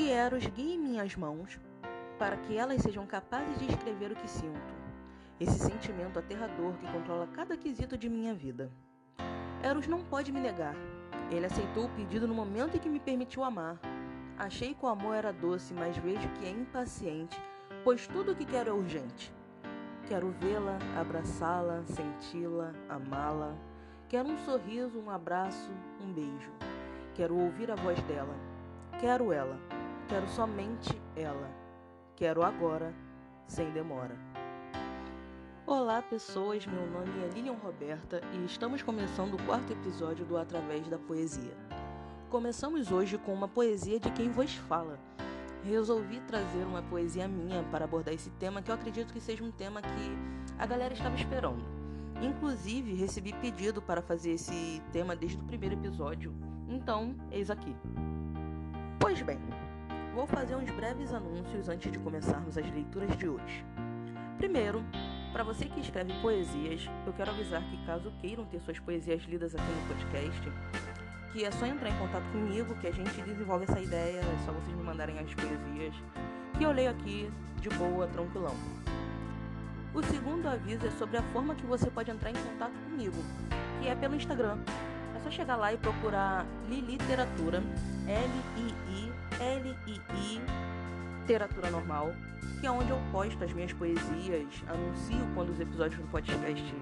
Que Eros guie minhas mãos para que elas sejam capazes de escrever o que sinto, esse sentimento aterrador que controla cada quesito de minha vida. Eros não pode me negar. Ele aceitou o pedido no momento em que me permitiu amar. Achei que o amor era doce, mas vejo que é impaciente, pois tudo o que quero é urgente. Quero vê-la, abraçá-la, senti-la, amá-la. Quero um sorriso, um abraço, um beijo. Quero ouvir a voz dela. Quero ela. Quero somente ela. Quero agora, sem demora. Olá, pessoas. Meu nome é Lilian Roberta e estamos começando o quarto episódio do Através da Poesia. Começamos hoje com uma poesia de quem vos fala resolvi trazer uma poesia minha para abordar esse tema que eu acredito que seja um tema que a galera estava esperando. Inclusive, recebi pedido para fazer esse tema desde o primeiro episódio, então, eis aqui. Pois bem, vou fazer uns breves anúncios antes de começarmos as leituras de hoje. Primeiro, para você que escreve poesias, eu quero avisar que caso queiram ter suas poesias lidas aqui no podcast, que é só entrar em contato comigo que a gente desenvolve essa ideia, é só vocês me mandarem as poesias que eu leio aqui de boa, tranquilão. O segundo aviso é sobre a forma que você pode entrar em contato comigo, que é pelo Instagram. Chegar lá e procurar Liliteratura, L-I-I-L-I-I, Literatura Normal, que é onde eu posto as minhas poesias, anuncio quando os episódios do podcast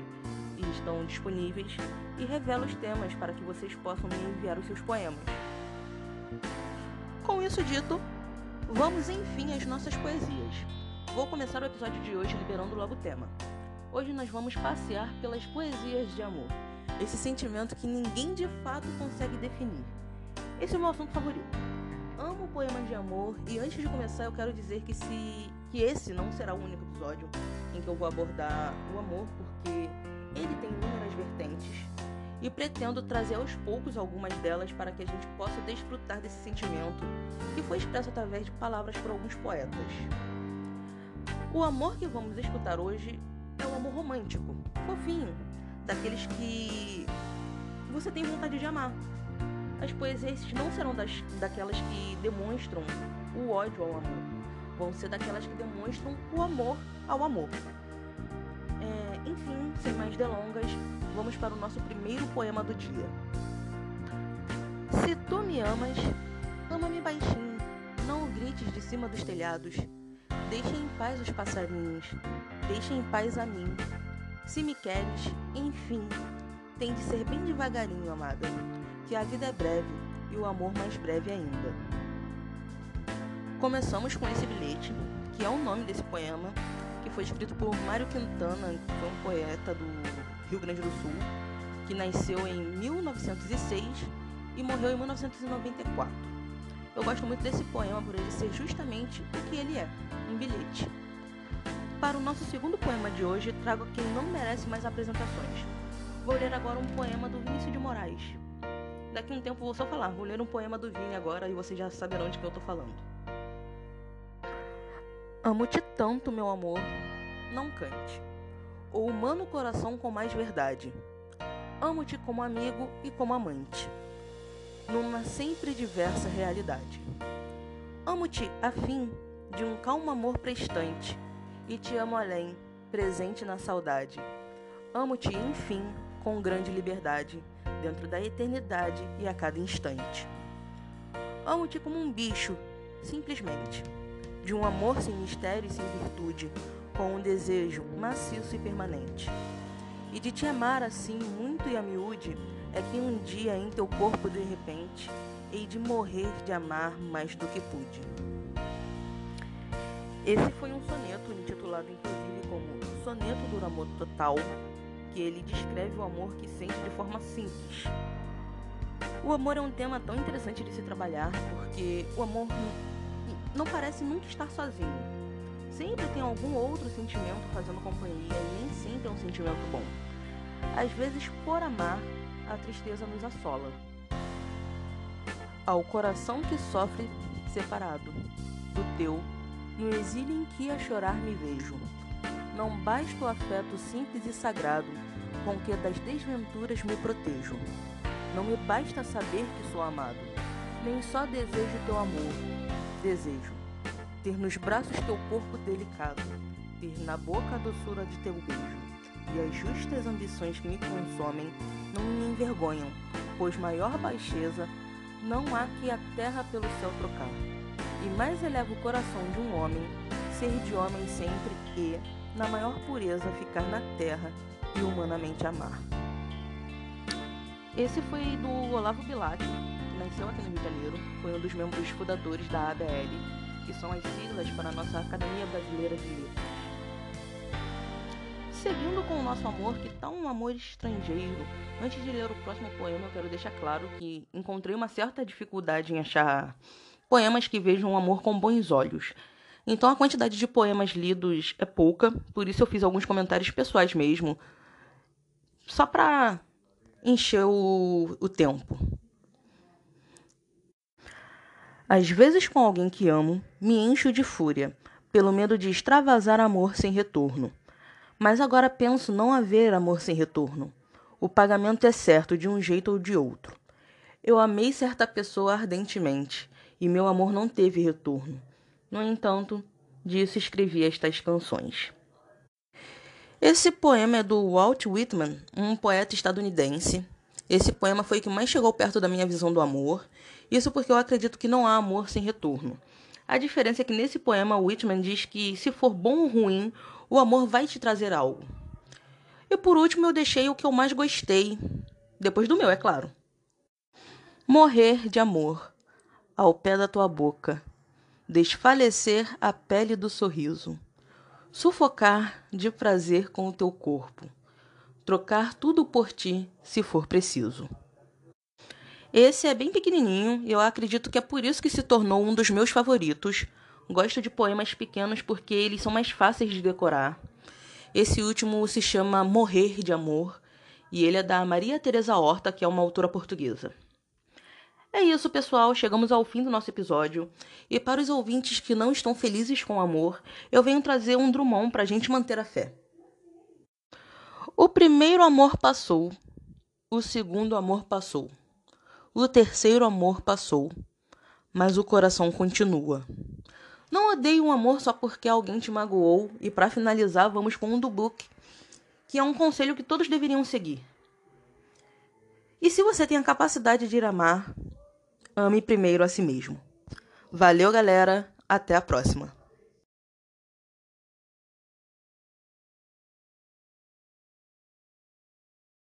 estão disponíveis e revelo os temas para que vocês possam me enviar os seus poemas. Com isso dito, vamos enfim às nossas poesias. Vou começar o episódio de hoje liberando logo o tema. Hoje nós vamos passear pelas poesias de amor, esse sentimento que ninguém de fato consegue definir. Esse é o meu assunto favorito. Amo poemas de amor e antes de começar eu quero dizer que se que esse não será o único episódio em que eu vou abordar o amor, porque ele tem inúmeras vertentes e pretendo trazer aos poucos algumas delas para que a gente possa desfrutar desse sentimento que foi expresso através de palavras por alguns poetas. O amor que vamos escutar hoje é o amor romântico, fofinho, daqueles que você tem vontade de amar. As poesias não serão das, daquelas que demonstram o ódio ao amor, vão ser daquelas que demonstram o amor ao amor. É, enfim, sem mais delongas, vamos para o nosso primeiro poema do dia. Se tu me amas, ama-me baixinho, não grites de cima dos telhados. Deixa em paz os passarinhos, deixa em paz a mim. Se me queres, enfim, tem de ser bem devagarinho, amada, que a vida é breve e o amor mais breve ainda. Começamos com esse bilhete, que é o nome desse poema, que foi escrito por Mário Quintana, que foi um poeta do Rio Grande do Sul, que nasceu em 1906 e morreu em 1994. Eu gosto muito desse poema por ele ser justamente o que ele é, um bilhete. Para o nosso segundo poema de hoje, trago quem não merece mais apresentações. Vou ler agora um poema do Vinícius de Moraes. Daqui um tempo vou só falar, vou ler um poema do Vini agora e vocês já saberão de que eu tô falando. Amo-te tanto, meu amor, não cante. O humano coração com mais verdade. Amo-te como amigo e como amante, numa sempre diversa realidade. Amo-te a fim de um calmo amor prestante, e te amo além, presente na saudade. Amo-te, enfim, com grande liberdade, dentro da eternidade e a cada instante. Amo-te como um bicho, simplesmente de um amor sem mistério e sem virtude, com um desejo maciço e permanente. E de te amar assim muito e a miúde, é que um dia em teu corpo de repente hei de morrer de amar mais do que pude. Esse foi um soneto intitulado inclusive como Soneto do Amor Total, que ele descreve o amor que sente de forma simples. O amor é um tema tão interessante de se trabalhar, porque o amor não parece nunca estar sozinho. Sempre tem algum outro sentimento fazendo companhia e nem sempre é um sentimento bom. Às vezes, por amar, a tristeza nos assola. Ao coração que sofre separado do teu, no exílio em que a chorar me vejo. Não basta o afeto simples e sagrado com que das desventuras me protejo. Não me basta saber que sou amado, nem só desejo teu amor, Desejo ter nos braços teu corpo delicado, ter na boca a doçura de teu beijo, e as justas ambições que me consomem não me envergonham, pois maior baixeza não há que a terra pelo céu trocar. E mais eleva o coração de um homem ser de homem sempre e, na maior pureza, ficar na terra e humanamente amar. Esse foi do Olavo Bilac, que nasceu aqui no Rio de Janeiro, foi um dos membros fundadores da ABL, que são as siglas para a nossa Academia Brasileira de Letras. Seguindo com o nosso amor, que tá um amor estrangeiro, antes de ler o próximo poema, eu quero deixar claro que encontrei uma certa dificuldade em achar poemas que vejam o amor com bons olhos. Então a quantidade de poemas lidos é pouca, por isso eu fiz alguns comentários pessoais mesmo, só para encher o, o tempo. Às vezes, com alguém que amo, me encho de fúria, pelo medo de extravasar amor sem retorno. Mas agora penso não haver amor sem retorno. O pagamento é certo de um jeito ou de outro. Eu amei certa pessoa ardentemente, e meu amor não teve retorno. No entanto, disso escrevi estas canções. Esse poema é do Walt Whitman, um poeta estadunidense. Esse poema foi o que mais chegou perto da minha visão do amor. Isso porque eu acredito que não há amor sem retorno. A diferença é que nesse poema Whitman diz que se for bom ou ruim, o amor vai te trazer algo. E por último eu deixei o que eu mais gostei, depois do meu, é claro. Morrer de amor, ao pé da tua boca, desfalecer a pele do sorriso sufocar de prazer com o teu corpo, trocar tudo por ti, se for preciso. Esse é bem pequenininho e eu acredito que é por isso que se tornou um dos meus favoritos. Gosto de poemas pequenos porque eles são mais fáceis de decorar. Esse último se chama Morrer de Amor e ele é da Maria Teresa Horta, que é uma autora portuguesa. É isso, pessoal. Chegamos ao fim do nosso episódio. E para os ouvintes que não estão felizes com o amor, eu venho trazer um Drummond para a gente manter a fé. O primeiro amor passou. O segundo amor passou. O terceiro amor passou. Mas o coração continua. Não odeie um amor só porque alguém te magoou. E para finalizar, vamos com um do book, que é um conselho que todos deveriam seguir. E se você tem a capacidade de ir amar, ame primeiro a si mesmo. Valeu, galera. Até a próxima.